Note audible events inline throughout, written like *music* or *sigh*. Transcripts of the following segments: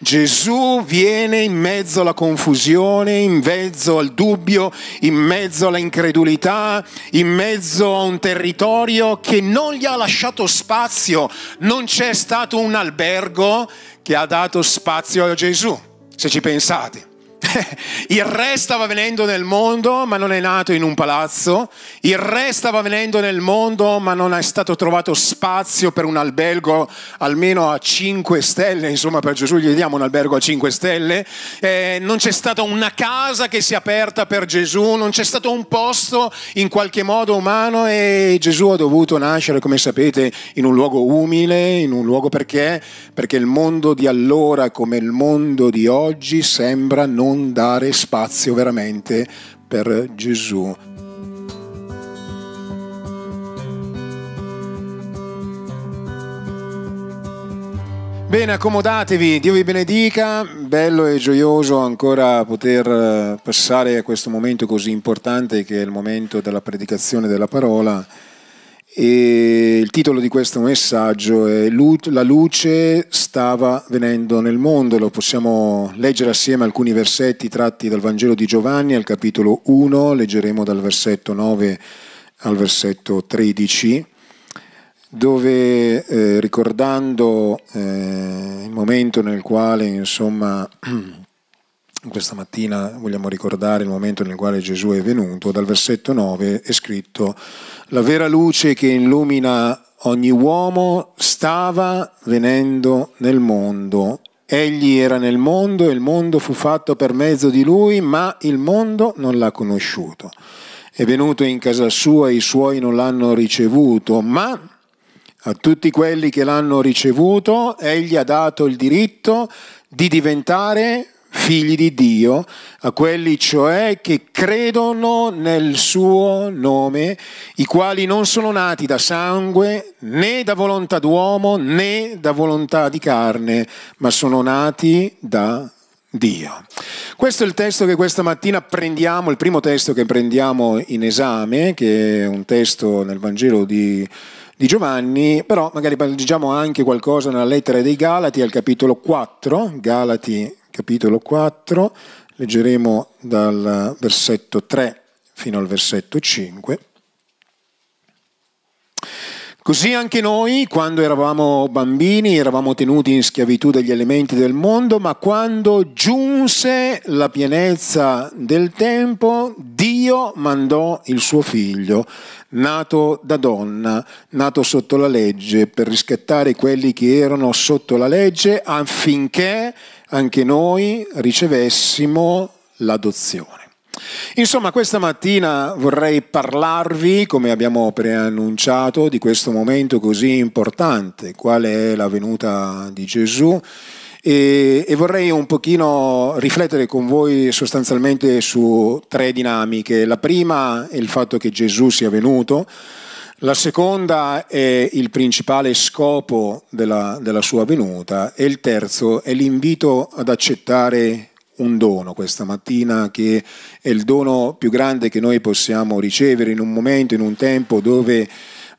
Gesù viene in mezzo alla confusione, in mezzo al dubbio, in mezzo alla incredulità, in mezzo a un territorio che non gli ha lasciato spazio. Non c'è stato un albergo che ha dato spazio a Gesù, se ci pensate. *laughs* Il re stava venendo nel mondo, ma non è nato in un palazzo. Il re stava venendo nel mondo, ma non è stato trovato spazio per un albergo almeno a 5 stelle. Insomma, per Gesù gli diamo un albergo a 5 stelle. Eh, non c'è stata una casa che si è aperta per Gesù, non c'è stato un posto in qualche modo umano e Gesù ha dovuto nascere, come sapete, in un luogo umile, in un luogo perché? Perché il mondo di allora, come il mondo di oggi, sembra non non dare spazio veramente per Gesù. Bene, accomodatevi, Dio vi benedica, bello e gioioso ancora poter eh, passare a questo momento così importante che è il momento della predicazione della parola. E il titolo di questo messaggio è La luce stava venendo nel mondo. Lo possiamo leggere assieme alcuni versetti tratti dal Vangelo di Giovanni al capitolo 1, leggeremo dal versetto 9 al versetto 13, dove eh, ricordando eh, il momento nel quale insomma *clears throat* questa mattina vogliamo ricordare il momento nel quale Gesù è venuto, dal versetto 9 è scritto la vera luce che illumina ogni uomo stava venendo nel mondo. Egli era nel mondo e il mondo fu fatto per mezzo di lui, ma il mondo non l'ha conosciuto. È venuto in casa sua e i suoi non l'hanno ricevuto, ma a tutti quelli che l'hanno ricevuto egli ha dato il diritto di diventare figli di Dio, a quelli cioè che credono nel suo nome, i quali non sono nati da sangue, né da volontà d'uomo, né da volontà di carne, ma sono nati da Dio. Questo è il testo che questa mattina prendiamo, il primo testo che prendiamo in esame, che è un testo nel Vangelo di di Giovanni, però magari leggiamo anche qualcosa nella lettera dei Galati al capitolo 4, Galati capitolo 4, leggeremo dal versetto 3 fino al versetto 5. Così anche noi, quando eravamo bambini, eravamo tenuti in schiavitù dagli elementi del mondo, ma quando giunse la pienezza del tempo, Dio mandò il suo figlio, nato da donna, nato sotto la legge, per riscattare quelli che erano sotto la legge, affinché anche noi ricevessimo l'adozione. Insomma, questa mattina vorrei parlarvi, come abbiamo preannunciato, di questo momento così importante, quale è la venuta di Gesù, e, e, vorrei un pochino riflettere con voi sostanzialmente su tre dinamiche. La prima è il fatto che Gesù sia venuto, la seconda è il principale scopo della, della sua venuta e il terzo è l'invito ad accettare un dono questa mattina che è il dono più grande che noi possiamo ricevere in un momento, in un tempo dove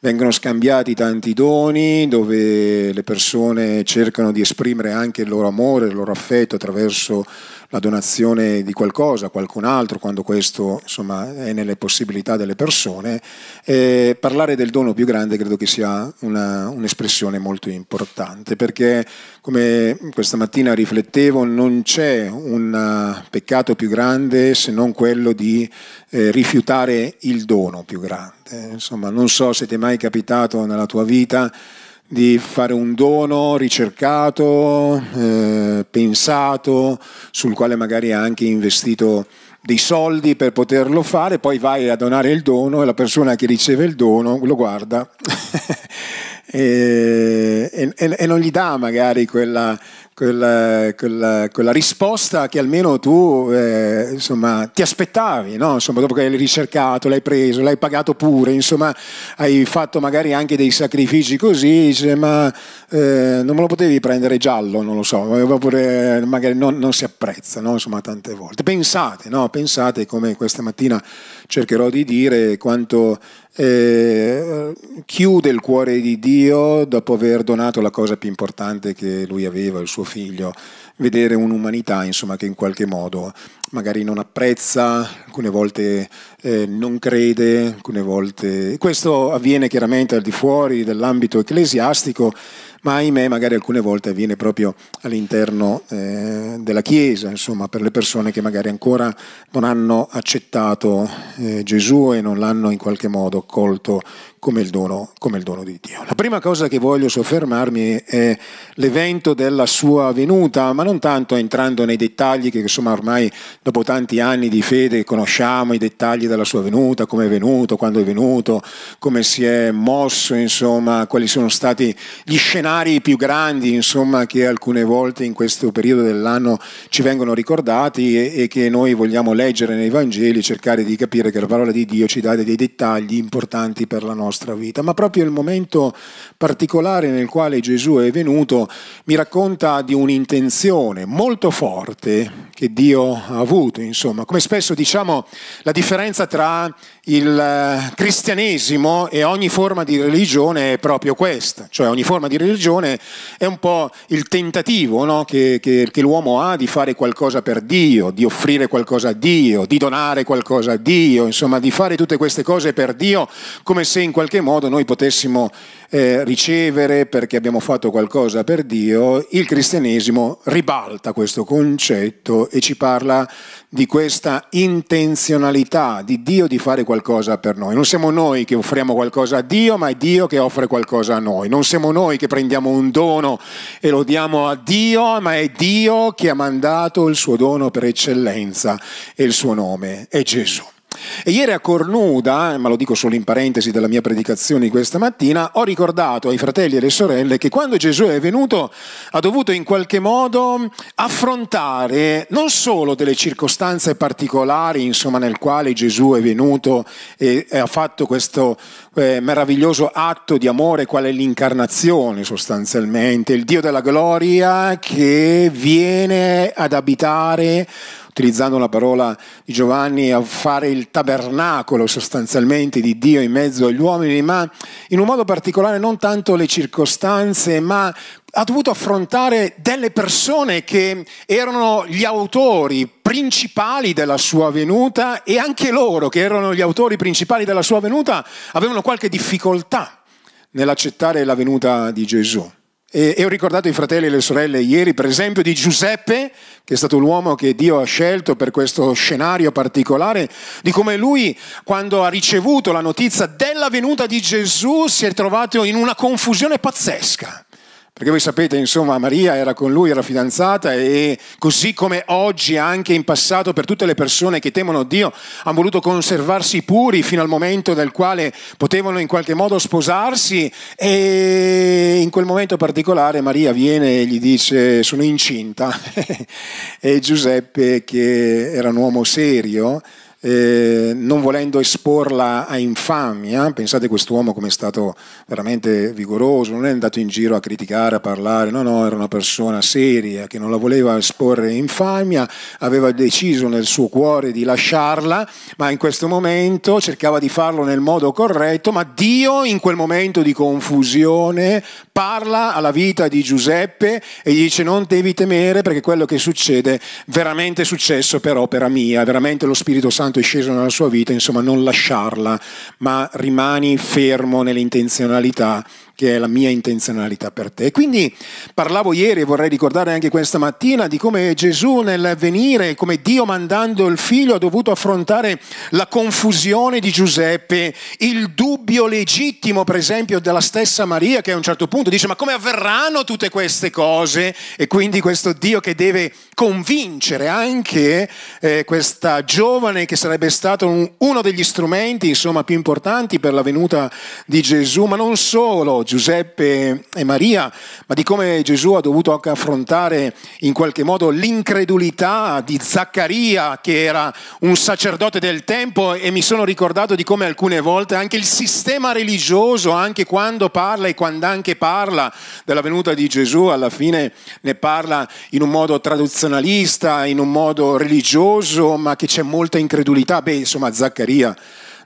vengono scambiati tanti doni, dove le persone cercano di esprimere anche il loro amore, il loro affetto attraverso la donazione di qualcosa a qualcun altro, quando questo insomma, è nelle possibilità delle persone. E parlare del dono più grande credo che sia una, un'espressione molto importante, perché come questa mattina riflettevo, non c'è un peccato più grande se non quello di eh, rifiutare il dono più grande. Insomma, non so se ti è mai capitato nella tua vita di fare un dono ricercato, eh, pensato, sul quale magari hai anche investito dei soldi per poterlo fare, poi vai a donare il dono e la persona che riceve il dono lo guarda *laughs* e, e, e non gli dà magari quella quella, quella, quella, risposta che almeno tu eh, insomma, ti aspettavi, no? insomma, dopo che l'hai ricercato, l'hai preso, l'hai pagato pure, insomma, hai fatto magari anche dei sacrifici così, dice, ma eh, non me lo potevi prendere giallo, non lo so, oppure magari non, non si apprezza no? insomma, tante volte. Pensate, no? pensate come questa mattina cercherò di dire quanto eh, chiude il cuore di Dio dopo aver donato la cosa più importante che lui aveva, il suo figlio, vedere un'umanità insomma, che in qualche modo magari non apprezza, alcune volte eh, non crede, alcune volte... Questo avviene chiaramente al di fuori dell'ambito ecclesiastico, ma ahimè magari alcune volte avviene proprio all'interno eh, della Chiesa, insomma, per le persone che magari ancora non hanno accettato eh, Gesù e non l'hanno in qualche modo colto come il, dono, come il dono di Dio. La prima cosa che voglio soffermarmi è l'evento della sua venuta, ma non tanto entrando nei dettagli che insomma ormai dopo tanti anni di fede conosciamo i dettagli della sua venuta, come è venuto, quando è venuto, come si è mosso, insomma, quali sono stati gli scenari più grandi, insomma, che alcune volte in questo periodo dell'anno ci vengono ricordati e, e che noi vogliamo leggere nei Vangeli, cercare di capire che la parola di Dio ci dà dei dettagli importanti per la nostra nostra vita, ma proprio il momento particolare nel quale Gesù è venuto mi racconta di un'intenzione molto forte che Dio ha avuto, insomma, come spesso diciamo la differenza tra il eh, cristianesimo e ogni forma di religione è proprio questa, cioè ogni forma di religione è un po' il tentativo no? che, che, che, l'uomo ha di fare qualcosa per Dio, di offrire qualcosa a Dio, di donare qualcosa a Dio, insomma di fare tutte queste cose per Dio come se in qualche modo noi potessimo eh, ricevere perché abbiamo fatto qualcosa per Dio, il cristianesimo ribalta questo concetto e ci parla di questa intenzionalità di Dio di fare qualcosa per noi. Non siamo noi che offriamo qualcosa a Dio, ma è Dio che offre qualcosa a noi. Non siamo noi che prendiamo un dono e lo diamo a Dio, ma è Dio che ha mandato il suo dono per eccellenza e il suo nome è Gesù. E ieri a Cornuda, ma lo dico solo in parentesi della mia predicazione di questa mattina, ho ricordato ai fratelli e alle sorelle che quando Gesù è venuto ha dovuto in qualche modo affrontare non solo delle circostanze particolari, insomma, nel quale Gesù è venuto e, ha fatto questo eh, meraviglioso atto di amore, qual è l'incarnazione sostanzialmente, il Dio della gloria che viene ad abitare utilizzando la parola di Giovanni, a fare il tabernacolo sostanzialmente di Dio in mezzo agli uomini, ma in un modo particolare non tanto le circostanze, ma ha dovuto affrontare delle persone che erano gli autori principali della sua venuta e anche loro che erano gli autori principali della sua venuta avevano qualche difficoltà nell'accettare la venuta di Gesù. E, e, ho ricordato i fratelli e le sorelle ieri, per esempio, di Giuseppe, che è stato l'uomo che Dio ha scelto per questo scenario particolare, di come lui, quando ha ricevuto la notizia della venuta di Gesù, si è trovato in una confusione pazzesca. Perché voi sapete, insomma, Maria era con lui, era fidanzata e così come oggi, anche in passato, per tutte le persone che temono Dio, hanno voluto conservarsi puri fino al momento nel quale potevano in qualche modo sposarsi e in quel momento particolare Maria viene e gli dice sono incinta *laughs* e Giuseppe, che era un uomo serio, eh, non volendo esporla a infamia, pensate quest'uomo come è stato veramente vigoroso, non è andato in giro a criticare, a parlare, no, no, era una persona seria che non la voleva esporre a infamia, aveva deciso nel suo cuore di lasciarla, ma in questo momento cercava di farlo nel modo corretto, ma Dio in quel momento di confusione parla alla vita di Giuseppe e gli dice non devi temere perché quello che succede veramente è successo per opera mia, veramente lo Spirito Santo Santo è sceso nella sua vita, insomma non lasciarla, ma rimani fermo nelle intenzionalità che è la mia intenzionalità per te. Quindi parlavo ieri e vorrei ricordare anche questa mattina di come Gesù nel venire, come Dio mandando il figlio ha dovuto affrontare la confusione di Giuseppe, il dubbio legittimo per esempio della stessa Maria che a un certo punto dice ma come avverranno tutte queste cose? E quindi questo Dio che deve convincere anche eh, questa giovane che sarebbe stato un, uno degli strumenti insomma più importanti per la venuta di Gesù, ma non solo, Giuseppe e Maria, ma di come Gesù ha dovuto anche affrontare in qualche modo l'incredulità di Zaccaria, che era un sacerdote del tempo, e mi sono ricordato di come alcune volte anche il sistema religioso, anche quando parla e quando anche parla della venuta di Gesù, alla fine ne parla in un modo tradizionalista, in un modo religioso, ma che c'è molta incredulità. Beh, insomma, Zaccaria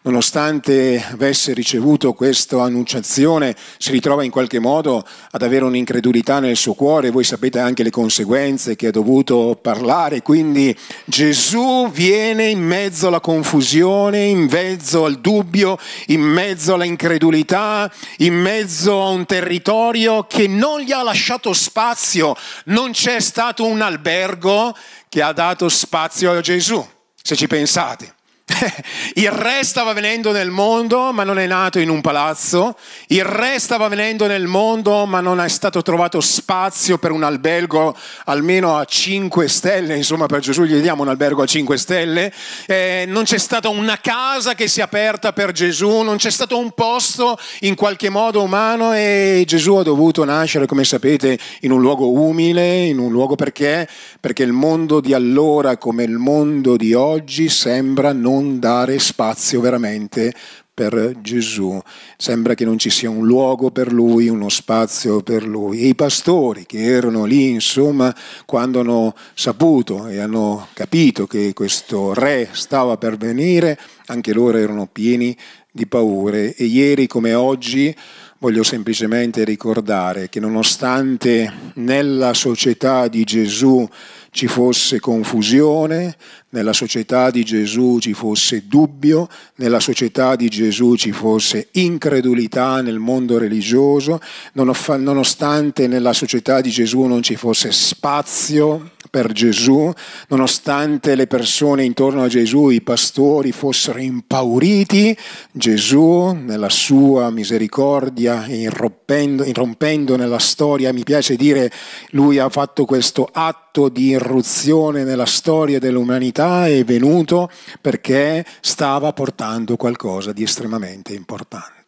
nonostante avesse ricevuto questa annunciazione, si ritrova in qualche modo ad avere un'incredulità nel suo cuore. Voi sapete anche le conseguenze che ha dovuto parlare. Quindi Gesù viene in mezzo alla confusione, in mezzo al dubbio, in mezzo alla incredulità, in mezzo a un territorio che non gli ha lasciato spazio. Non c'è stato un albergo che ha dato spazio a Gesù, se ci pensate. *laughs* Il re stava venendo nel mondo, ma non è nato in un palazzo. Il re stava venendo nel mondo, ma non è stato trovato spazio per un albergo almeno a 5 stelle. Insomma, per Gesù gli diamo un albergo a 5 stelle. Eh, non c'è stata una casa che si è aperta per Gesù, non c'è stato un posto in qualche modo umano e Gesù ha dovuto nascere, come sapete, in un luogo umile, in un luogo perché? Perché il mondo di allora, come il mondo di oggi, sembra non non dare spazio veramente per Gesù. Sembra che non ci sia un luogo per lui, uno spazio per lui. E i pastori che erano lì, insomma, quando hanno saputo e hanno capito che questo re stava per venire, anche loro erano pieni di paure. E ieri come oggi voglio semplicemente ricordare che nonostante nella società di Gesù ci fosse confusione, nella società di Gesù ci fosse dubbio, nella società di Gesù ci fosse incredulità nel mondo religioso, nonostante nella società di Gesù non ci fosse spazio per Gesù, nonostante le persone intorno a Gesù, i pastori fossero impauriti, Gesù nella sua misericordia, irrompendo, irrompendo nella storia, mi piace dire, lui ha fatto questo atto di irruzione nella storia dell'umanità, è venuto perché stava portando qualcosa di estremamente importante.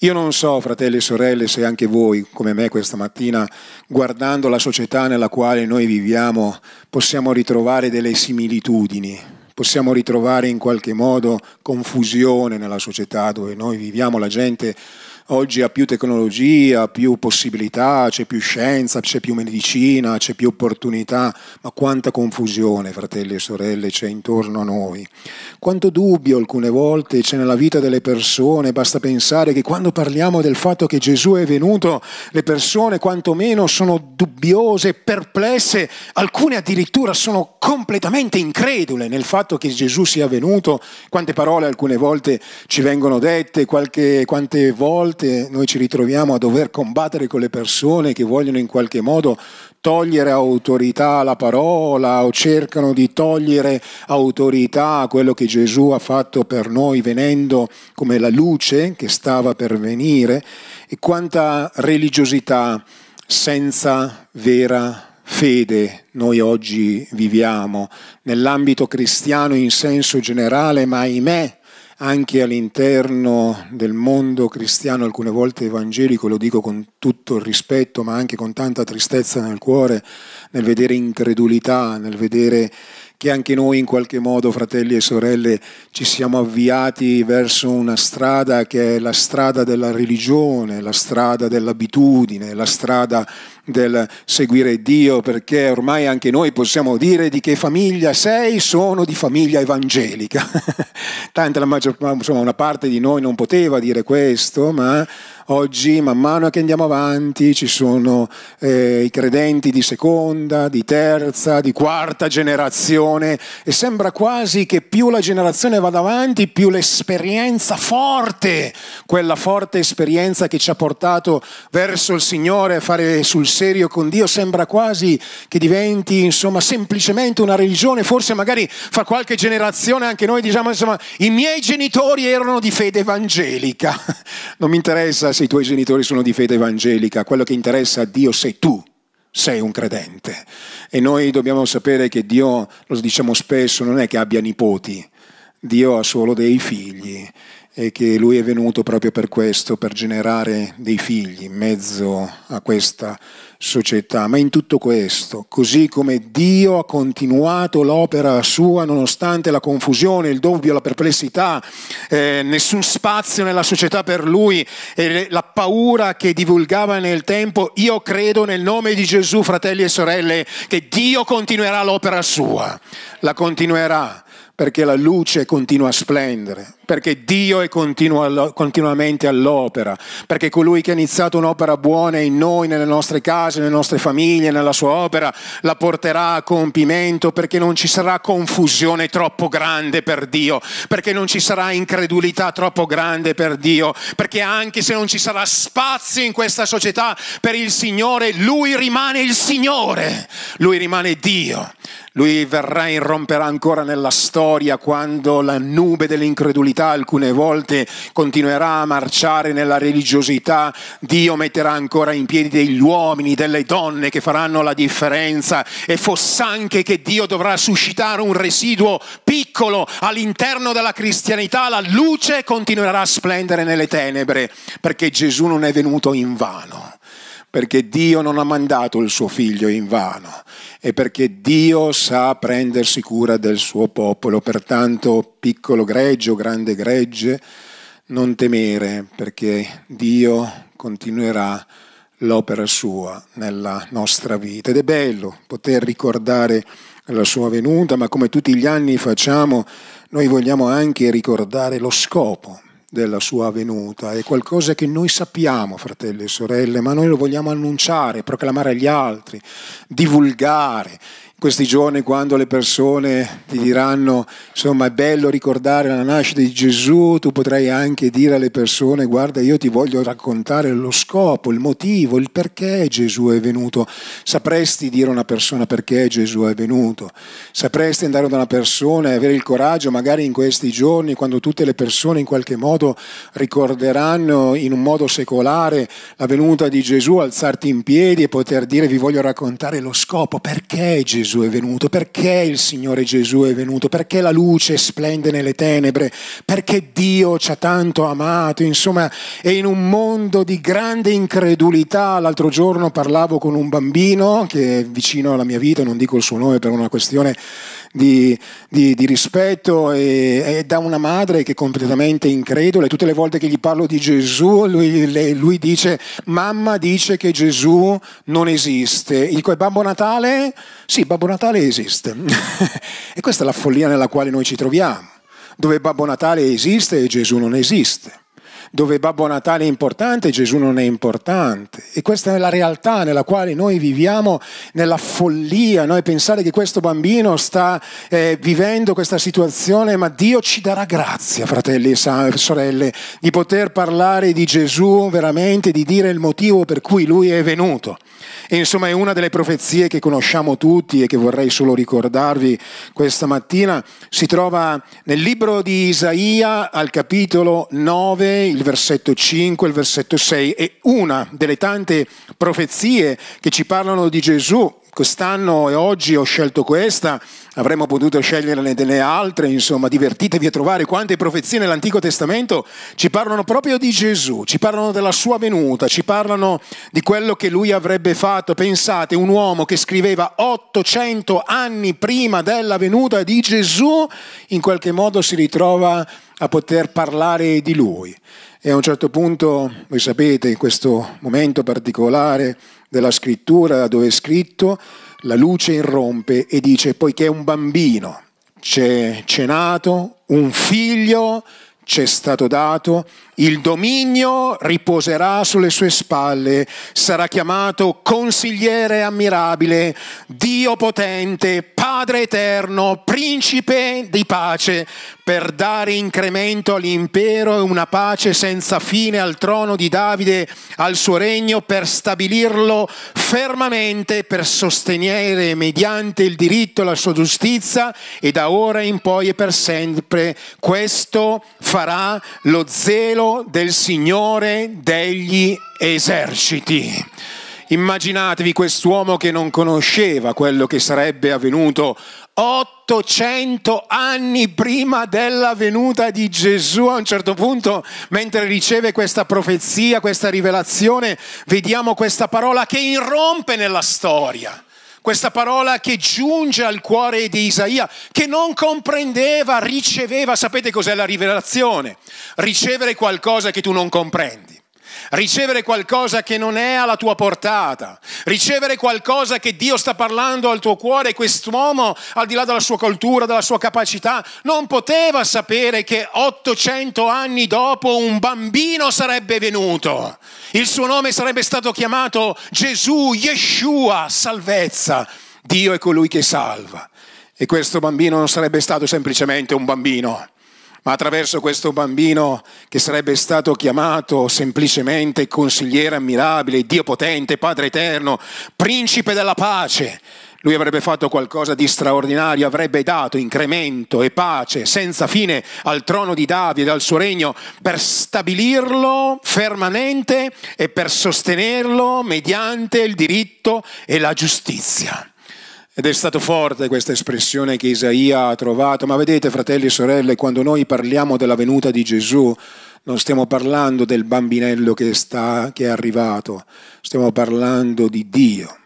Io non so, fratelli e sorelle, se anche voi, come me questa mattina, guardando la società nella quale noi viviamo, possiamo ritrovare delle similitudini, possiamo ritrovare in qualche modo confusione nella società dove noi viviamo, la gente oggi ha più tecnologia, più possibilità, c'è più scienza, c'è più medicina, c'è più opportunità, ma quanta confusione, fratelli e sorelle, c'è intorno a noi. Quanto dubbio alcune volte c'è nella vita delle persone, basta pensare che quando parliamo del fatto che Gesù è venuto, le persone quantomeno sono dubbiose, perplesse, alcune addirittura sono completamente incredule nel fatto che Gesù sia venuto, quante parole alcune volte ci vengono dette, qualche, quante volte volte noi ci ritroviamo a dover combattere con le persone che vogliono in qualche modo togliere autorità alla parola o cercano di togliere autorità a quello che Gesù ha fatto per noi venendo come la luce che stava per venire. E quanta religiosità senza vera fede noi oggi viviamo. Nell'ambito cristiano in senso generale, ma ahimè anche all'interno del mondo cristiano, alcune volte evangelico, lo dico con tutto il rispetto, ma anche con tanta tristezza nel cuore, nel vedere incredulità, nel vedere che anche noi in qualche modo, fratelli e sorelle, ci siamo avviati verso una strada che è la strada della religione, la strada dell'abitudine, la strada del seguire Dio, perché ormai anche noi possiamo dire di che famiglia sei, sono di famiglia evangelica. *laughs* Tanta la maggior, insomma, una parte di noi non poteva dire questo, ma Oggi, man mano che andiamo avanti, ci sono eh, i credenti di seconda, di terza, di quarta generazione e sembra quasi che più la generazione va avanti, più l'esperienza forte, quella forte esperienza che ci ha portato verso il Signore a fare sul serio con Dio, sembra quasi che diventi insomma semplicemente una religione, forse magari fra qualche generazione anche noi diciamo insomma i miei genitori erano di fede evangelica, *laughs* non mi interessa se i tuoi genitori sono di fede evangelica, quello che interessa a Dio sei tu, sei un credente. E noi dobbiamo sapere che Dio, lo diciamo spesso, non è che abbia nipoti, Dio ha solo dei figli e che lui è venuto proprio per questo, per generare dei figli in mezzo a questa società. Ma in tutto questo, così come Dio ha continuato l'opera sua nonostante la confusione, il dubbio, la perplessità, eh, nessun spazio nella società per lui e la paura che divulgava nel tempo, io credo nel nome di Gesù, fratelli e sorelle, che Dio continuerà l'opera sua, la continuerà perché la luce continua a splendere, perché Dio è continua, continuamente all'opera, perché colui che ha iniziato un'opera buona in noi, nelle nostre case, nelle nostre famiglie, nella sua opera, la porterà a compimento, perché non ci sarà confusione troppo grande per Dio, perché non ci sarà incredulità troppo grande per Dio, perché anche se non ci sarà spazio in questa società per il Signore, Lui rimane il Signore, Lui rimane Dio. Lui verrà e irromperà ancora nella storia quando la nube dell'incredulità alcune volte continuerà a marciare nella religiosità. Dio metterà ancora in piedi degli uomini, delle donne che faranno la differenza. E fossanche che Dio dovrà suscitare un residuo piccolo all'interno della cristianità, la luce continuerà a splendere nelle tenebre perché Gesù non è venuto in vano perché Dio non ha mandato il suo figlio in vano e perché Dio sa prendersi cura del suo popolo. Pertanto, piccolo gregge o grande gregge, non temere, perché Dio continuerà l'opera sua nella nostra vita. Ed è bello poter ricordare la sua venuta, ma come tutti gli anni facciamo, noi vogliamo anche ricordare lo scopo della sua venuta, è qualcosa che noi sappiamo, fratelli e sorelle, ma noi lo vogliamo annunciare, proclamare agli altri, divulgare questi giorni quando le persone ti diranno insomma è bello ricordare la nascita di Gesù, tu potrai anche dire alle persone guarda io ti voglio raccontare lo scopo, il motivo, il perché Gesù è venuto. Sapresti dire a una persona perché Gesù è venuto? Sapresti andare da una persona e avere il coraggio magari in questi giorni quando tutte le persone in qualche modo ricorderanno in un modo secolare la venuta di Gesù, alzarti in piedi e poter dire vi voglio raccontare lo scopo, perché Gesù Gesù è venuto, perché il Signore Gesù è venuto, perché la luce splende nelle tenebre, perché Dio ci ha tanto amato, insomma è in un mondo di grande incredulità. L'altro giorno parlavo con un bambino che è vicino alla mia vita, non dico il suo nome per una questione di, di, di rispetto e, e, da una madre che è completamente incredula e tutte le volte che gli parlo di Gesù lui, lui dice mamma dice che Gesù non esiste. Dico, e Babbo Natale? Sì, Babbo Natale esiste. *laughs* e questa è la follia nella quale noi ci troviamo, dove Babbo Natale esiste e Gesù non esiste dove Babbo Natale è importante, Gesù non è importante. E questa è la realtà nella quale noi viviamo, nella follia, noi pensare che questo bambino sta eh, vivendo questa situazione, ma Dio ci darà grazia, fratelli e sorelle, di poter parlare di Gesù veramente, di dire il motivo per cui lui è venuto. E insomma è una delle profezie che conosciamo tutti e che vorrei solo ricordarvi questa mattina. Si trova nel libro di Isaia al capitolo 9, il versetto 5, il versetto 6. È una delle tante profezie che ci parlano di Gesù quest'anno e oggi ho scelto questa, avremmo potuto sceglierne delle altre, insomma, divertitevi a trovare quante profezie nell'Antico Testamento ci parlano proprio di Gesù, ci parlano della sua venuta, ci parlano di quello che lui avrebbe fatto. Pensate, un uomo che scriveva 800 anni prima della venuta di Gesù, in qualche modo si ritrova a poter parlare di lui. E a un certo punto, voi sapete, in questo momento particolare della scrittura dove è scritto, la luce irrompe e dice, poiché un bambino c'è, c'è nato, un figlio c'è stato dato, il dominio riposerà sulle sue spalle, sarà chiamato consigliere ammirabile, Dio potente, Padre eterno, principe di pace, per dare incremento all'impero e una pace senza fine al trono di Davide, al suo regno, per stabilirlo fermamente, per sostenere mediante il diritto la sua giustizia e da ora in poi e per sempre. Questo farà lo zelo del Signore degli eserciti. Immaginatevi quest'uomo che non conosceva quello che sarebbe avvenuto 800 anni prima della venuta di Gesù. A un certo punto, mentre riceve questa profezia, questa rivelazione, vediamo questa parola che irrompe nella storia questa parola che giunge al cuore di Isaia, che non comprendeva, riceveva, sapete cos'è la rivelazione? Ricevere qualcosa che tu non comprendi. Ricevere qualcosa che non è alla tua portata, ricevere qualcosa che Dio sta parlando al tuo cuore. Quest'uomo, al di là della sua cultura, della sua capacità, non poteva sapere che 800 anni dopo un bambino sarebbe venuto. Il suo nome sarebbe stato chiamato Gesù, Yeshua, salvezza. Dio è colui che salva. E questo bambino non sarebbe stato semplicemente un bambino ma attraverso questo bambino che sarebbe stato chiamato semplicemente consigliere ammirabile, Dio potente, Padre eterno, principe della pace. Lui avrebbe fatto qualcosa di straordinario, avrebbe dato incremento e pace senza fine al trono di Davide, al suo regno, per stabilirlo fermamente e per sostenerlo mediante il diritto e la giustizia. Ed è stato forte questa espressione che Isaia ha trovato, ma vedete fratelli e sorelle, quando noi parliamo della venuta di Gesù, non stiamo parlando del bambinello che, sta, che è arrivato, stiamo parlando di Dio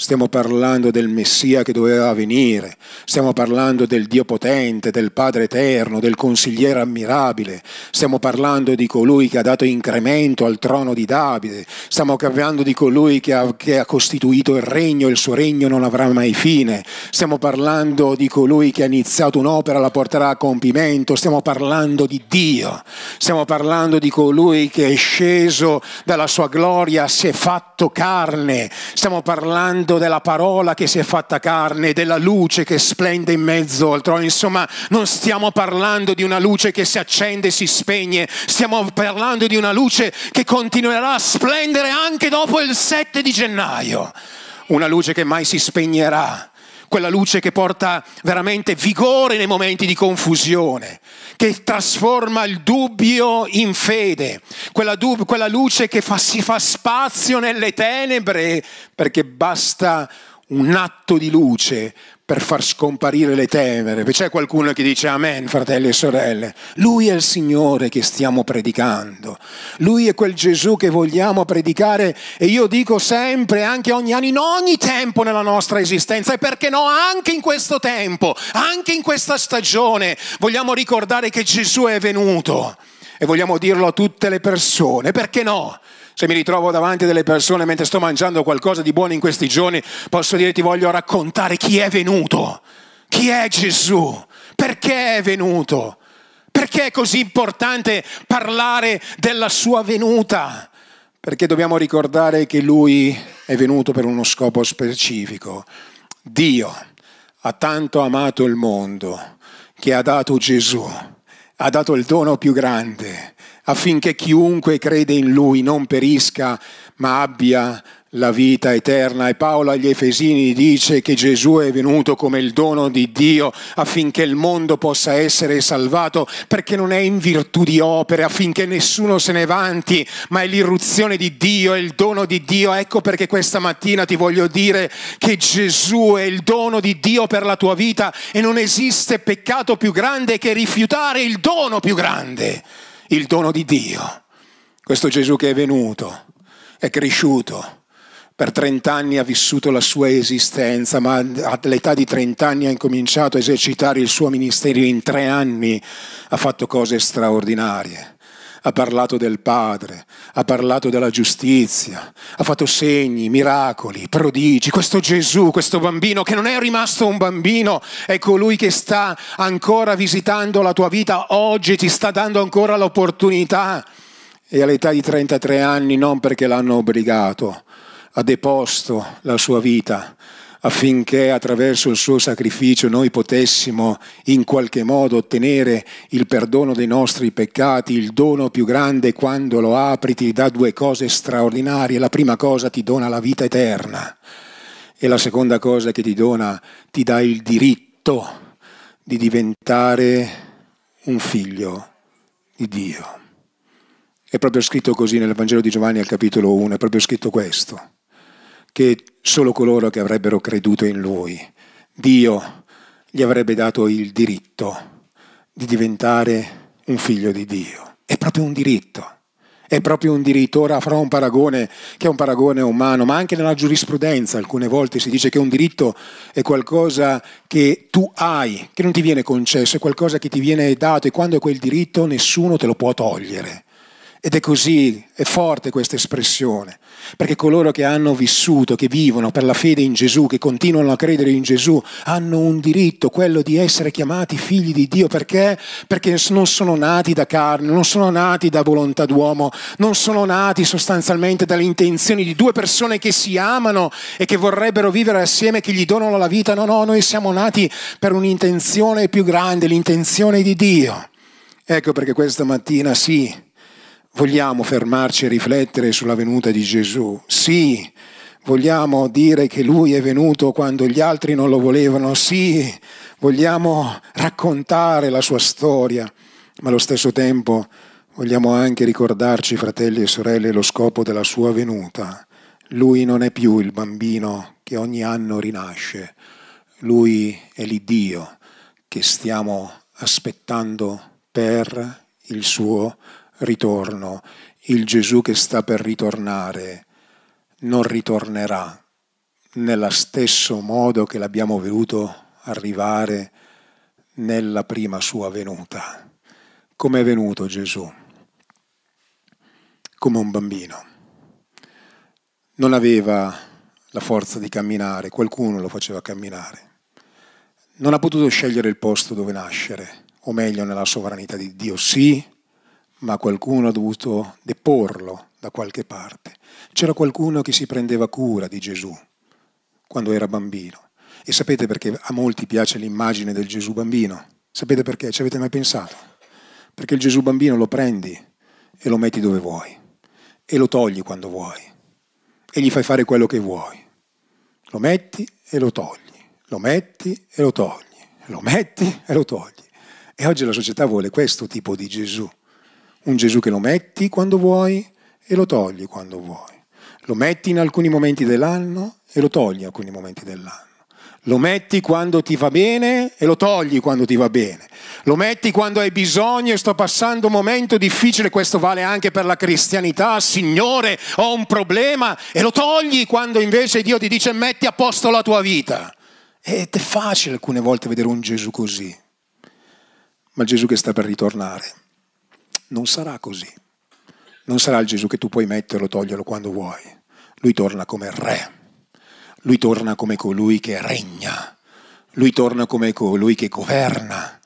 stiamo parlando del Messia che doveva venire, stiamo parlando del Dio potente, del Padre eterno, del consigliere ammirabile, stiamo parlando di colui che ha dato incremento al trono di Davide, stiamo parlando di colui che ha, che ha costituito il regno e il suo regno non avrà mai fine, stiamo parlando di colui che ha iniziato un'opera la porterà a compimento, stiamo parlando di Dio, stiamo parlando di colui che è sceso dalla sua gloria, si è fatto carne, stiamo parlando parlando della parola che si è fatta carne, della luce che splende in mezzo al trono. Insomma, non stiamo parlando di una luce che si accende e si spegne, stiamo parlando di una luce che continuerà a splendere anche dopo il 7 di gennaio. Una luce che mai si spegnerà quella luce che porta veramente vigore nei momenti di confusione, che trasforma il dubbio in fede, quella, dub- quella luce che fa, si fa spazio nelle tenebre, perché basta un atto di luce per far scomparire le tenebre. C'è qualcuno che dice Amen, fratelli e sorelle. Lui è il Signore che stiamo predicando. Lui è quel Gesù che vogliamo predicare e io dico sempre, anche ogni anno, in ogni tempo nella nostra esistenza e perché no, anche in questo tempo, anche in questa stagione, vogliamo ricordare che Gesù è venuto e vogliamo dirlo a tutte le persone. Perché no? Se mi ritrovo davanti a delle persone mentre sto mangiando qualcosa di buono in questi giorni, posso dire ti voglio raccontare chi è venuto, chi è Gesù, perché è venuto, perché è così importante parlare della sua venuta, perché dobbiamo ricordare che lui è venuto per uno scopo specifico. Dio ha tanto amato il mondo che ha dato Gesù, ha dato il dono più grande affinché chiunque crede in lui non perisca, ma abbia la vita eterna. E Paolo agli Efesini dice che Gesù è venuto come il dono di Dio affinché il mondo possa essere salvato, perché non è in virtù di opere, affinché nessuno se ne vanti, ma è l'irruzione di Dio, è il dono di Dio. Ecco perché questa mattina ti voglio dire che Gesù è il dono di Dio per la tua vita e non esiste peccato più grande che rifiutare il dono più grande il dono di Dio. Questo Gesù che è venuto, è cresciuto, per 30 anni ha vissuto la sua esistenza, ma all'età di 30 anni ha incominciato a esercitare il suo ministero, in tre anni ha fatto cose straordinarie ha parlato del Padre, ha parlato della giustizia, ha fatto segni, miracoli, prodigi. Questo Gesù, questo bambino che non è rimasto un bambino, è colui che sta ancora visitando la tua vita oggi, ti sta dando ancora l'opportunità. E all'età di 33 anni, non perché l'hanno obbligato, ha deposto la sua vita affinché attraverso il suo sacrificio noi potessimo in qualche modo ottenere il perdono dei nostri peccati. Il dono più grande quando lo apri ti dà due cose straordinarie. La prima cosa ti dona la vita eterna e la seconda cosa che ti dona ti dà il diritto di diventare un figlio di Dio. È proprio scritto così nel Vangelo di Giovanni al capitolo 1, è proprio scritto questo che solo coloro che avrebbero creduto in lui, Dio gli avrebbe dato il diritto di diventare un figlio di Dio. È proprio un diritto. È proprio un diritto. Ora farò un paragone che è un paragone umano, ma anche nella giurisprudenza alcune volte si dice che un diritto è qualcosa che tu hai, che non ti viene concesso, è qualcosa che ti viene dato e quando è quel diritto nessuno te lo può togliere. Ed è così, è forte questa espressione, perché coloro che hanno vissuto, che vivono per la fede in Gesù, che continuano a credere in Gesù, hanno un diritto, quello di essere chiamati figli di Dio, perché? Perché non sono nati da carne, non sono nati da volontà d'uomo, non sono nati sostanzialmente dalle intenzioni di due persone che si amano e che vorrebbero vivere assieme, che gli donano la vita, no, no, noi siamo nati per un'intenzione più grande, l'intenzione di Dio. Ecco perché questa mattina sì Vogliamo fermarci a riflettere sulla venuta di Gesù? Sì. Vogliamo dire che Lui è venuto quando gli altri non lo volevano? Sì. Vogliamo raccontare la sua storia, ma allo stesso tempo vogliamo anche ricordarci, fratelli e sorelle, lo scopo della sua venuta. Lui non è più il bambino che ogni anno rinasce, lui è l'Iddio che stiamo aspettando per il suo ritorno. Il Gesù che sta per ritornare non ritornerà nello stesso modo che l'abbiamo veduto arrivare nella prima sua venuta. Come è venuto Gesù? Come un bambino. Non aveva la forza di camminare, qualcuno lo faceva camminare. Non ha potuto scegliere il posto dove nascere, o meglio nella sovranità di Dio. Sì, ma qualcuno ha dovuto deporlo da qualche parte. C'era qualcuno che si prendeva cura di Gesù quando era bambino. E sapete perché a molti piace l'immagine del Gesù bambino? Sapete perché? Ci avete mai pensato? Perché il Gesù bambino lo prendi e lo metti dove vuoi e lo togli quando vuoi e gli fai fare quello che vuoi. Lo metti e lo togli, lo metti e lo togli, lo metti e lo togli. E oggi la società vuole questo tipo di Gesù un Gesù che lo metti quando vuoi e lo togli quando vuoi. Lo metti in alcuni momenti dell'anno e lo togli in alcuni momenti dell'anno. Lo metti quando ti va bene e lo togli quando ti va bene. Lo metti quando hai bisogno e sto passando un momento difficile, questo vale anche per la cristianità, Signore, ho un problema e lo togli quando invece Dio ti dice metti a posto la tua vita. Ed è facile alcune volte vedere un Gesù così, ma il Gesù che sta per ritornare non sarà così. Non sarà il Gesù che tu puoi metterlo, toglierlo quando vuoi. Lui torna come re. Lui torna come colui che regna. Lui torna come colui che governa.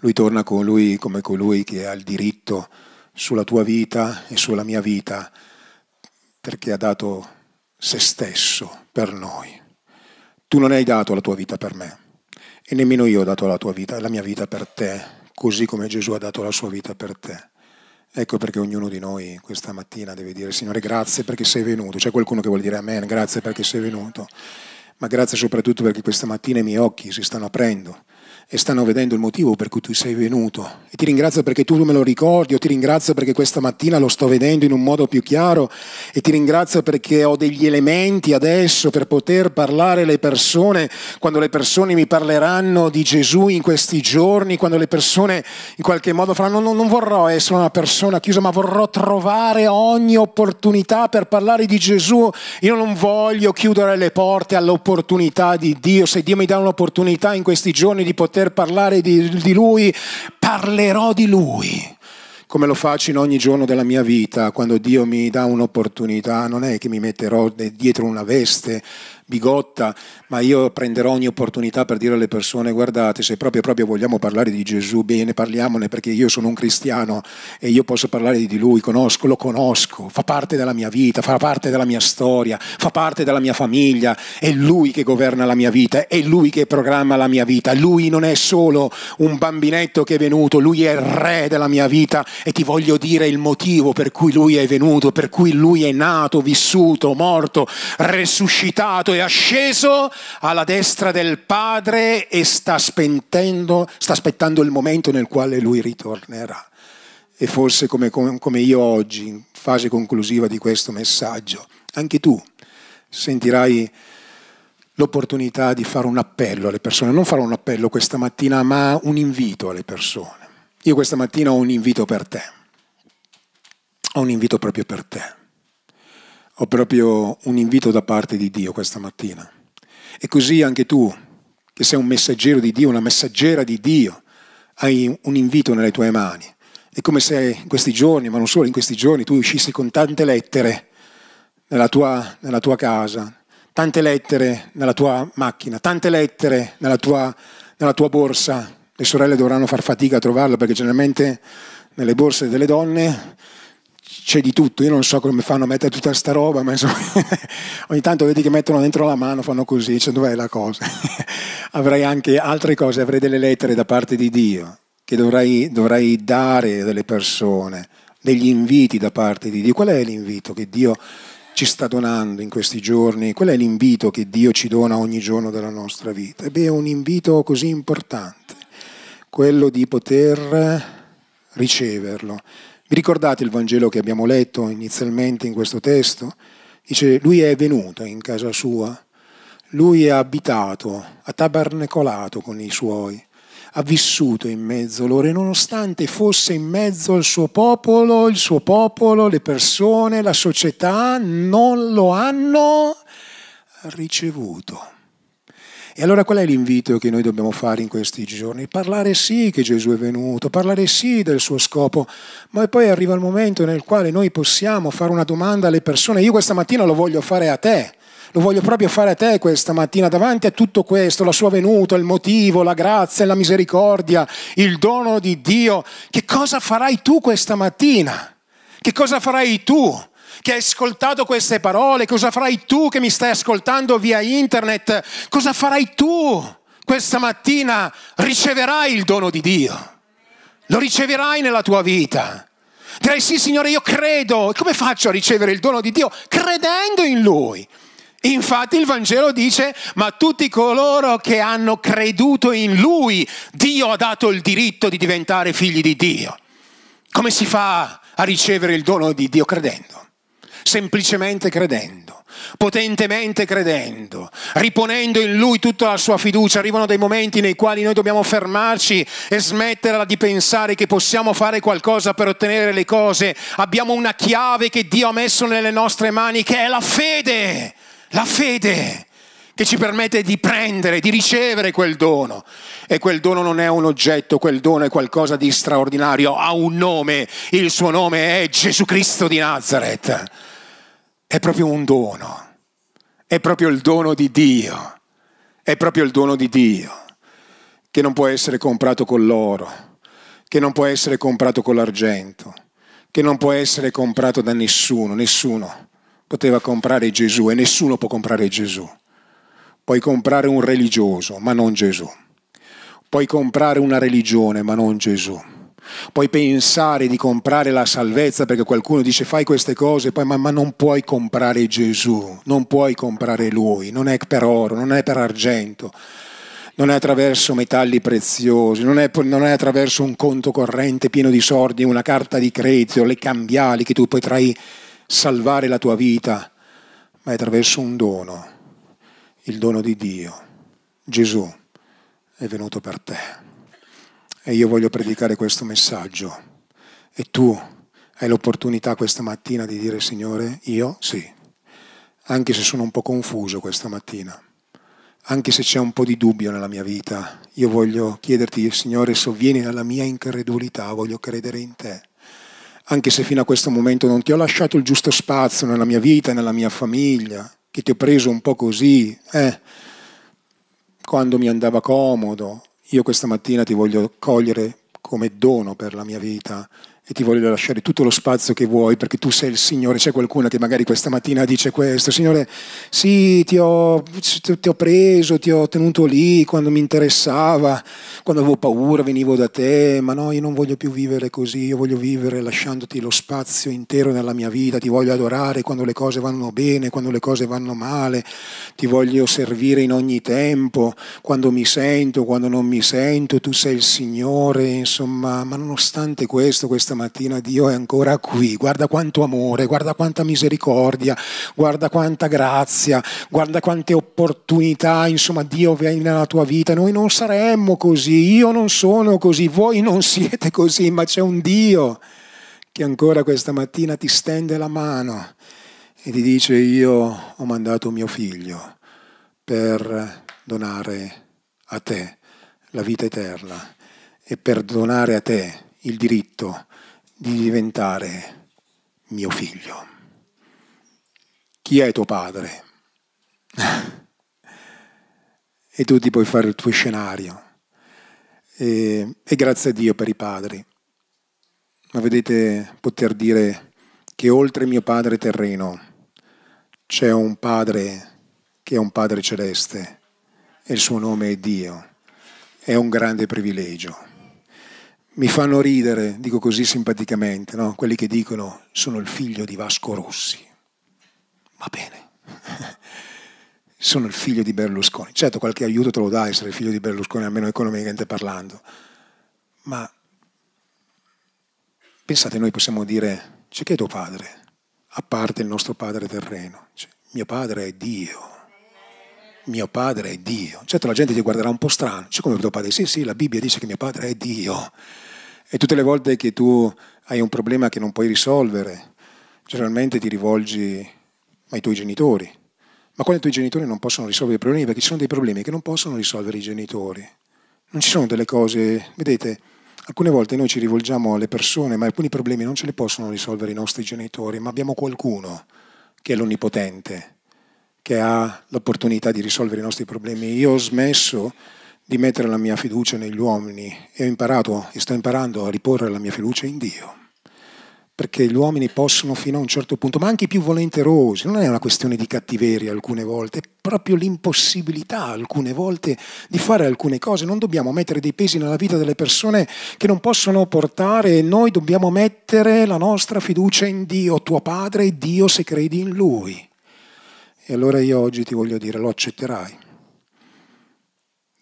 Lui torna colui, come colui che ha il diritto sulla tua vita e sulla mia vita perché ha dato se stesso per noi. Tu non hai dato la tua vita per me e nemmeno io ho dato la tua vita, la mia vita per te, così come Gesù ha dato la sua vita per te. Ecco perché ognuno di noi questa mattina deve dire Signore grazie perché sei venuto. C'è qualcuno che vuol dire Amen, grazie perché sei venuto. Ma grazie soprattutto perché questa mattina i miei occhi si stanno aprendo e stanno vedendo il motivo per cui tu sei venuto. E ti ringrazio perché tu me lo ricordi, io ti ringrazio perché questa mattina lo sto vedendo in un modo più chiaro e ti ringrazio perché ho degli elementi adesso per poter parlare alle persone, quando le persone mi parleranno di Gesù in questi giorni, quando le persone in qualche modo faranno non, non vorrò essere una persona chiusa, ma vorrò trovare ogni opportunità per parlare di Gesù. Io non voglio chiudere le porte all'opportunità di Dio, se Dio mi dà un'opportunità in questi giorni di poter poter parlare di, di Lui, parlerò di Lui. Come lo faccio in ogni giorno della mia vita, quando Dio mi dà un'opportunità, non è che mi metterò dietro una veste bigotta, ma io prenderò ogni opportunità per dire alle persone guardate, se proprio, proprio vogliamo parlare di Gesù, bene, parliamone perché io sono un cristiano e io posso parlare di lui, conosco, lo conosco, fa parte della mia vita, fa parte della mia storia, fa parte della mia famiglia, è lui che governa la mia vita, è lui che programma la mia vita, lui non è solo un bambinetto che è venuto, lui è il re della mia vita e ti voglio dire il motivo per cui lui è venuto, per cui lui è nato, vissuto, morto, resuscitato è asceso alla destra del Padre e sta, sta aspettando il momento nel quale lui ritornerà. E forse come, come, come io oggi, in fase conclusiva di questo messaggio, anche tu sentirai l'opportunità di fare un appello alle persone. Non farò un appello questa mattina, ma un invito alle persone. Io questa mattina ho un invito per te. Ho un invito proprio per te ho proprio un invito da parte di Dio questa mattina. E così anche tu, che sei un messaggero di Dio, una messaggera di Dio, hai un invito nelle tue mani. È come se in questi giorni, ma non solo in questi giorni, tu uscissi con tante lettere nella tua, nella tua casa, tante lettere nella tua macchina, tante lettere nella tua, nella tua borsa. Le sorelle dovranno far fatica a trovarlo perché generalmente nelle borse delle donne c'è di tutto, io non so come fanno a mettere tutta questa roba, ma insomma, *laughs* ogni tanto vedi che mettono dentro la mano, fanno così, cioè dov'è la cosa? *laughs* avrei anche altre cose, avrei delle lettere da parte di Dio che dovrei, dovrei dare delle persone, degli inviti da parte di Dio. Qual è l'invito che Dio ci sta donando in questi giorni? Qual è l'invito che Dio ci dona ogni giorno della nostra vita? Ebbene, è un invito così importante, quello di poter riceverlo. Vi ricordate il Vangelo che abbiamo letto inizialmente in questo testo? Dice, lui è venuto in casa sua, lui ha abitato, ha tabernacolato con i suoi, ha vissuto in mezzo loro e nonostante fosse in mezzo al suo popolo, il suo popolo, le persone, la società non lo hanno ricevuto. E allora qual è l'invito che noi dobbiamo fare in questi giorni? Parlare sì che Gesù è venuto, parlare sì del suo scopo, ma poi arriva il momento nel quale noi possiamo fare una domanda alle persone. Io questa mattina lo voglio fare a te. Lo voglio proprio fare a te questa mattina, davanti a tutto questo, la sua venuta, il motivo, la grazia, la misericordia, il dono di Dio. Che cosa farai tu questa mattina? Che cosa farai tu? Che hai ascoltato queste parole, cosa farai tu che mi stai ascoltando via internet, cosa farai tu questa mattina? Riceverai il dono di Dio, lo riceverai nella tua vita. Dirai sì Signore, io credo. Come faccio a ricevere il dono di Dio? Credendo in Lui. Infatti il Vangelo dice, ma tutti coloro che hanno creduto in Lui, Dio ha dato il diritto di diventare figli di Dio. Come si fa a ricevere il dono di Dio credendo? Semplicemente credendo, potentemente credendo, riponendo in Lui tutta la sua fiducia. Arrivano dei momenti nei quali noi dobbiamo fermarci e smetterla di pensare che possiamo fare qualcosa per ottenere le cose. Abbiamo una chiave che Dio ha messo nelle nostre mani che è la fede, la fede che ci permette di prendere, di ricevere quel dono. E quel dono non è un oggetto, quel dono è qualcosa di straordinario, ha un nome, il suo nome è Gesù Cristo di Nazareth è proprio un dono, è proprio il dono di Dio, è proprio il dono di Dio, che non può essere comprato con l'oro, che non può essere comprato con l'argento, che non può essere comprato da nessuno, nessuno poteva comprare Gesù e nessuno può comprare Gesù. Puoi comprare un religioso, ma non Gesù. Puoi comprare una religione, ma non Gesù Puoi pensare di comprare la salvezza perché qualcuno dice fai queste cose, poi, ma, ma non puoi comprare Gesù, non puoi comprare Lui, non è per oro, non è per argento non è attraverso metalli preziosi, non è, non è, attraverso un conto corrente pieno di soldi, una carta di credito, le cambiali che tu potrai salvare la tua vita, ma è attraverso un dono, il dono di Dio. Gesù è venuto per te. E io voglio predicare questo messaggio. E tu hai l'opportunità questa mattina di dire, Signore, io sì, anche se sono un po' confuso questa mattina, anche se c'è un po' di dubbio nella mia vita, io voglio chiederti, Signore, sovvieni alla mia incredulità, voglio credere in te. Anche se fino a questo momento non ti ho lasciato il giusto spazio nella mia vita, nella mia famiglia, che ti ho preso un po' così, eh, quando mi andava comodo, io questa mattina ti voglio cogliere come dono per la mia vita e ti voglio lasciare tutto lo spazio che vuoi perché tu sei il Signore. C'è qualcuno che magari questa mattina dice questo, Signore, sì, ti ho, ti ho, preso, ti ho tenuto lì quando mi interessava, quando avevo paura venivo da te, ma no, io non voglio più vivere così, io voglio vivere lasciandoti lo spazio intero nella mia vita, ti voglio adorare quando le cose vanno bene, quando le cose vanno male, ti voglio servire in ogni tempo, quando mi sento, quando non mi sento, tu sei il Signore, insomma, ma nonostante questo, questa mattina Dio è ancora qui, guarda quanto amore, guarda quanta misericordia, guarda quanta grazia, guarda quante opportunità, insomma Dio viene nella tua vita, noi non saremmo così, io non sono così, voi non siete così, ma c'è un Dio che ancora questa mattina ti stende la mano e ti dice io ho mandato mio figlio per donare a te la vita eterna e per donare a te il diritto di diventare mio figlio. Chi è tuo padre? *laughs* e tu ti puoi fare il tuo scenario. E, e grazie a Dio per i padri. Ma vedete poter dire che oltre mio padre terreno c'è un padre che è un padre celeste e il suo nome è Dio. È un grande privilegio. Mi fanno ridere, dico così simpaticamente, no? quelli che dicono sono il figlio di Vasco Rossi. Va bene. *laughs* sono il figlio di Berlusconi. Certo, qualche aiuto te lo dà essere il figlio di Berlusconi, almeno economicamente parlando. Ma pensate, noi possiamo dire, c'è che è tuo padre? A parte il nostro padre terreno. Cioè, mio padre è Dio. Mio padre è Dio. Certo, la gente ti guarderà un po' strano. C'è come tuo padre? Sì, sì, la Bibbia dice che mio padre è Dio. E tutte le volte che tu hai un problema che non puoi risolvere, generalmente ti rivolgi ai tuoi genitori ma quando i tuoi genitori non possono risolvere i problemi, perché ci sono dei problemi che non possono risolvere i genitori. Non ci sono delle cose, vedete, alcune volte noi ci rivolgiamo alle persone, ma alcuni problemi non ce li possono risolvere i nostri genitori, ma abbiamo qualcuno che è l'onnipotente, che ha l'opportunità di risolvere i nostri problemi. Io ho smesso di mettere la mia fiducia negli uomini e ho imparato e sto imparando a riporre la mia fiducia in Dio perché gli uomini possono fino a un certo punto, ma anche i più volenterosi, non è una questione di cattiveria alcune volte, è proprio l'impossibilità alcune volte di fare alcune cose. Non dobbiamo mettere dei pesi nella vita delle persone che non possono portare e noi dobbiamo mettere la nostra fiducia in Dio, tuo Padre è Dio se credi in Lui. E allora io oggi ti voglio dire, lo accetterai,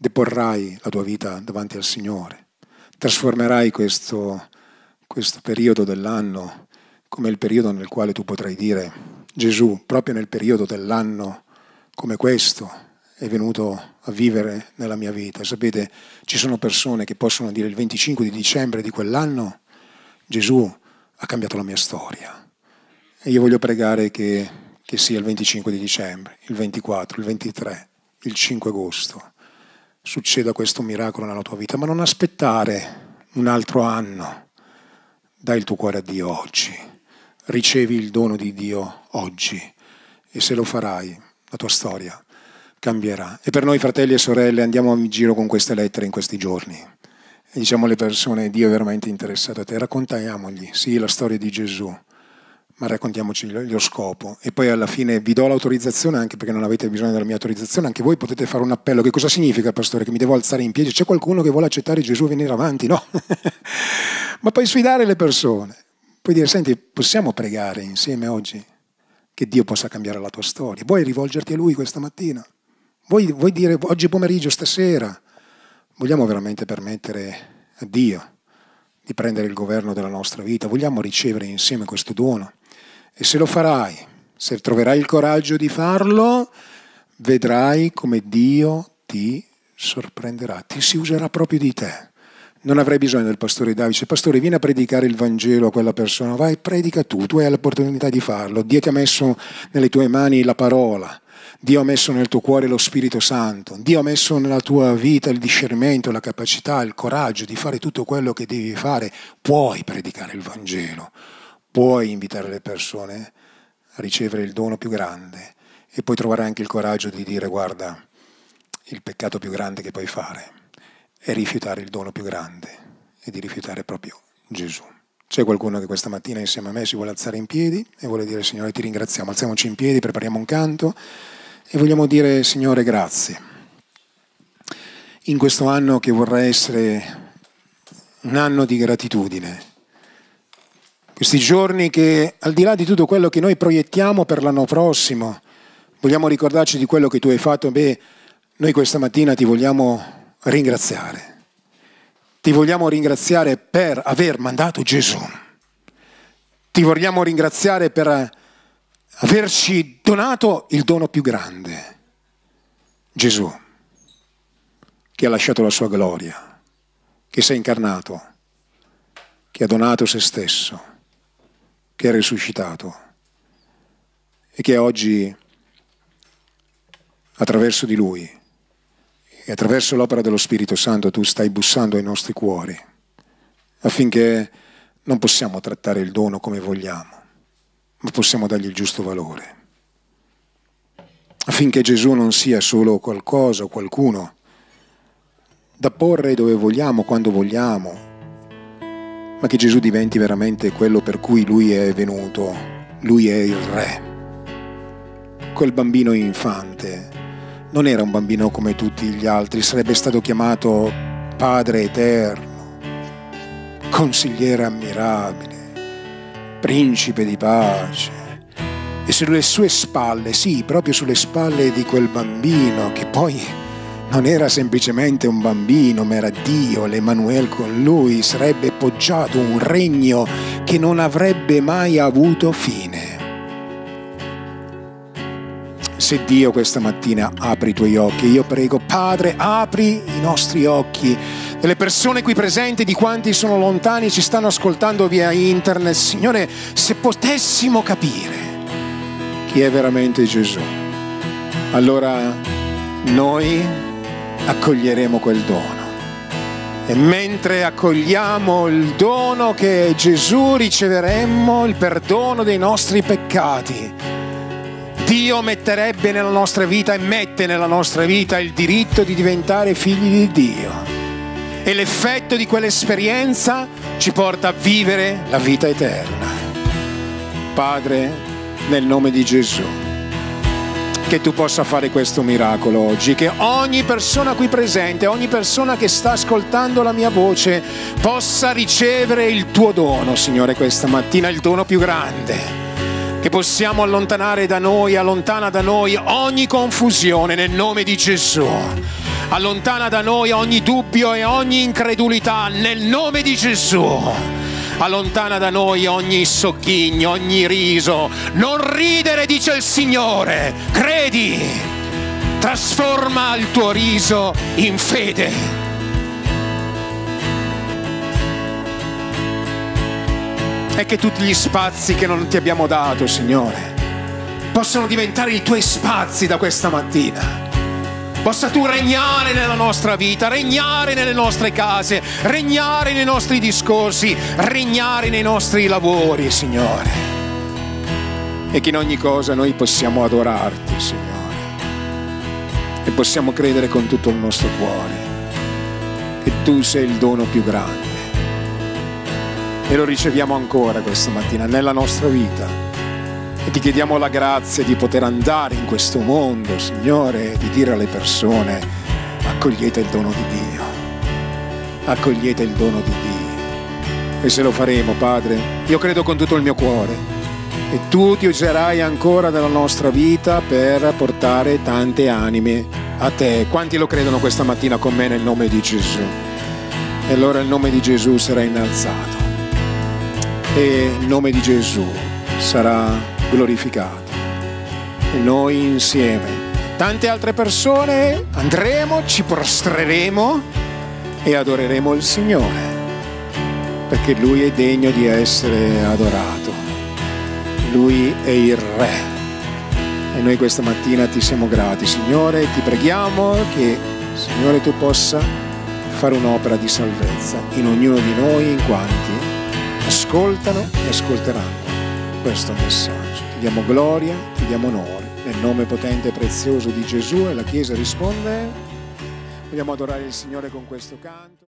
deporrai la tua vita davanti al Signore, trasformerai questo questo periodo dell'anno come il periodo nel quale tu potrai dire Gesù, proprio nel periodo dell'anno come questo, è venuto a vivere nella mia vita. Sapete, ci sono persone che possono dire il 25 di dicembre di quell'anno Gesù ha cambiato la mia storia. E io voglio pregare che, che sia il 25 di dicembre, il 24, il 23, il 5 agosto. Succeda questo miracolo nella tua vita, ma non aspettare un altro anno. Dai il tuo cuore a Dio oggi, ricevi il dono di Dio oggi. E se lo farai la tua storia cambierà. E per noi fratelli e sorelle andiamo in giro con queste lettere in questi giorni. E diciamo alle persone Dio è veramente interessato a te, raccontiamogli, sì, la storia di Gesù, ma raccontiamoci lo scopo e poi alla fine vi do l'autorizzazione anche perché non avete bisogno della mia autorizzazione, anche voi potete fare un appello. Che cosa significa, pastore? Che mi devo alzare in piedi? C'è qualcuno che vuole accettare Gesù e venire avanti? No. *laughs* ma puoi sfidare le persone. Puoi dire, senti, possiamo pregare insieme oggi che Dio possa cambiare la tua storia. Vuoi rivolgerti a Lui questa mattina? Vuoi, vuoi dire oggi pomeriggio, stasera? Vogliamo veramente permettere a Dio di prendere il governo della nostra vita? Vogliamo ricevere insieme questo dono? E se lo farai, se troverai il coraggio di farlo, vedrai come Dio ti sorprenderà, ti si userà proprio di te. Non avrai bisogno del pastore Davide, pastore vieni a predicare il Vangelo a quella persona, vai, predica tu, tu hai l'opportunità di farlo, Dio ti ha messo nelle tue mani la parola, Dio ha messo nel tuo cuore lo Spirito Santo, Dio ha messo nella tua vita il discernimento, la capacità, il coraggio di fare tutto quello che devi fare, puoi predicare il Vangelo puoi invitare le persone a ricevere il dono più grande e puoi trovare anche il coraggio di dire guarda, il peccato più grande che puoi fare è rifiutare il dono più grande e di rifiutare proprio Gesù. C'è qualcuno che questa mattina insieme a me si vuole alzare in piedi e vuole dire Signore ti ringraziamo, alziamoci in piedi, prepariamo un canto e vogliamo dire Signore grazie. In questo anno che vorrà essere un anno di gratitudine, questi giorni che al di là di tutto quello che noi proiettiamo per l'anno prossimo, vogliamo ricordarci di quello che tu hai fatto, beh, noi questa mattina ti vogliamo ringraziare. Ti vogliamo ringraziare per aver mandato Gesù. Ti vogliamo ringraziare per averci donato il dono più grande, Gesù, che ha lasciato la sua gloria, che si è incarnato, che ha donato se stesso che è risuscitato e che oggi attraverso di lui e attraverso l'opera dello Spirito Santo tu stai bussando ai nostri cuori affinché non possiamo trattare il dono come vogliamo, ma possiamo dargli il giusto valore, affinché Gesù non sia solo qualcosa o qualcuno da porre dove vogliamo, quando vogliamo, ma che Gesù diventi veramente quello per cui Lui è venuto, Lui è il Re. Quel bambino infante non era un bambino come tutti gli altri, sarebbe stato chiamato Padre Eterno, consigliere ammirabile, principe di pace. E sulle sue spalle, sì, proprio sulle spalle di quel bambino che poi non era semplicemente un bambino, ma era Dio, l'Emanuele con lui, sarebbe poggiato un regno che non avrebbe mai avuto fine. Se Dio questa mattina apre i tuoi occhi, io prego, Padre, apri i nostri occhi, delle persone qui presenti, di quanti sono lontani, ci stanno ascoltando via internet, Signore, se potessimo capire chi è veramente Gesù, allora noi accoglieremo quel dono. E mentre accogliamo il dono che è Gesù, riceveremo il perdono dei nostri peccati Dio metterebbe nella nostra vita e mette nella nostra vita il diritto di diventare figli di Dio. E l'effetto di quell'esperienza ci porta a vivere la vita eterna. Padre, nel nome di Gesù, che tu possa fare questo miracolo oggi, che ogni persona qui presente, ogni persona che sta ascoltando la mia voce possa ricevere il tuo dono, Signore, questa mattina, il dono più grande che possiamo allontanare da noi, allontana da noi ogni confusione nel nome di Gesù. Allontana da noi ogni dubbio e ogni incredulità nel nome di Gesù. Allontana da noi ogni sogghigno, ogni riso. Non ridere, dice il Signore. Credi. Trasforma il tuo riso in fede. e che tutti gli spazi che non ti abbiamo dato, Signore, possano diventare i tuoi spazi da questa mattina. Possa tu regnare nella nostra vita, regnare nelle nostre case, regnare nei nostri discorsi, regnare nei nostri lavori, Signore. E che in ogni cosa noi possiamo adorarti, Signore. E possiamo credere con tutto il nostro cuore che tu sei il dono più grande e lo riceviamo ancora questa mattina nella nostra vita. E ti chiediamo la grazia di poter andare in questo mondo, Signore, e di dire alle persone, accogliete il dono di Dio, accogliete il dono di Dio. E se lo faremo, Padre, io credo con tutto il mio cuore, e tu ti userai ancora nella nostra vita per portare tante anime a te. Quanti lo credono questa mattina con me nel nome di Gesù? E allora il nome di Gesù sarà innalzato e il nome di Gesù sarà glorificato. E noi insieme, tante altre persone, andremo, ci prostreremo e adoreremo il Signore, perché Lui è degno di essere adorato. Lui è il Re. E noi questa mattina ti siamo grati, Signore, ti preghiamo che, Signore, tu possa fare un'opera di salvezza in ognuno di noi in quanti ascoltano e ascolteranno questo messaggio. Diamo gloria, ti diamo onore, nel nome potente e prezioso di Gesù e la Chiesa risponde, vogliamo adorare il Signore con questo canto.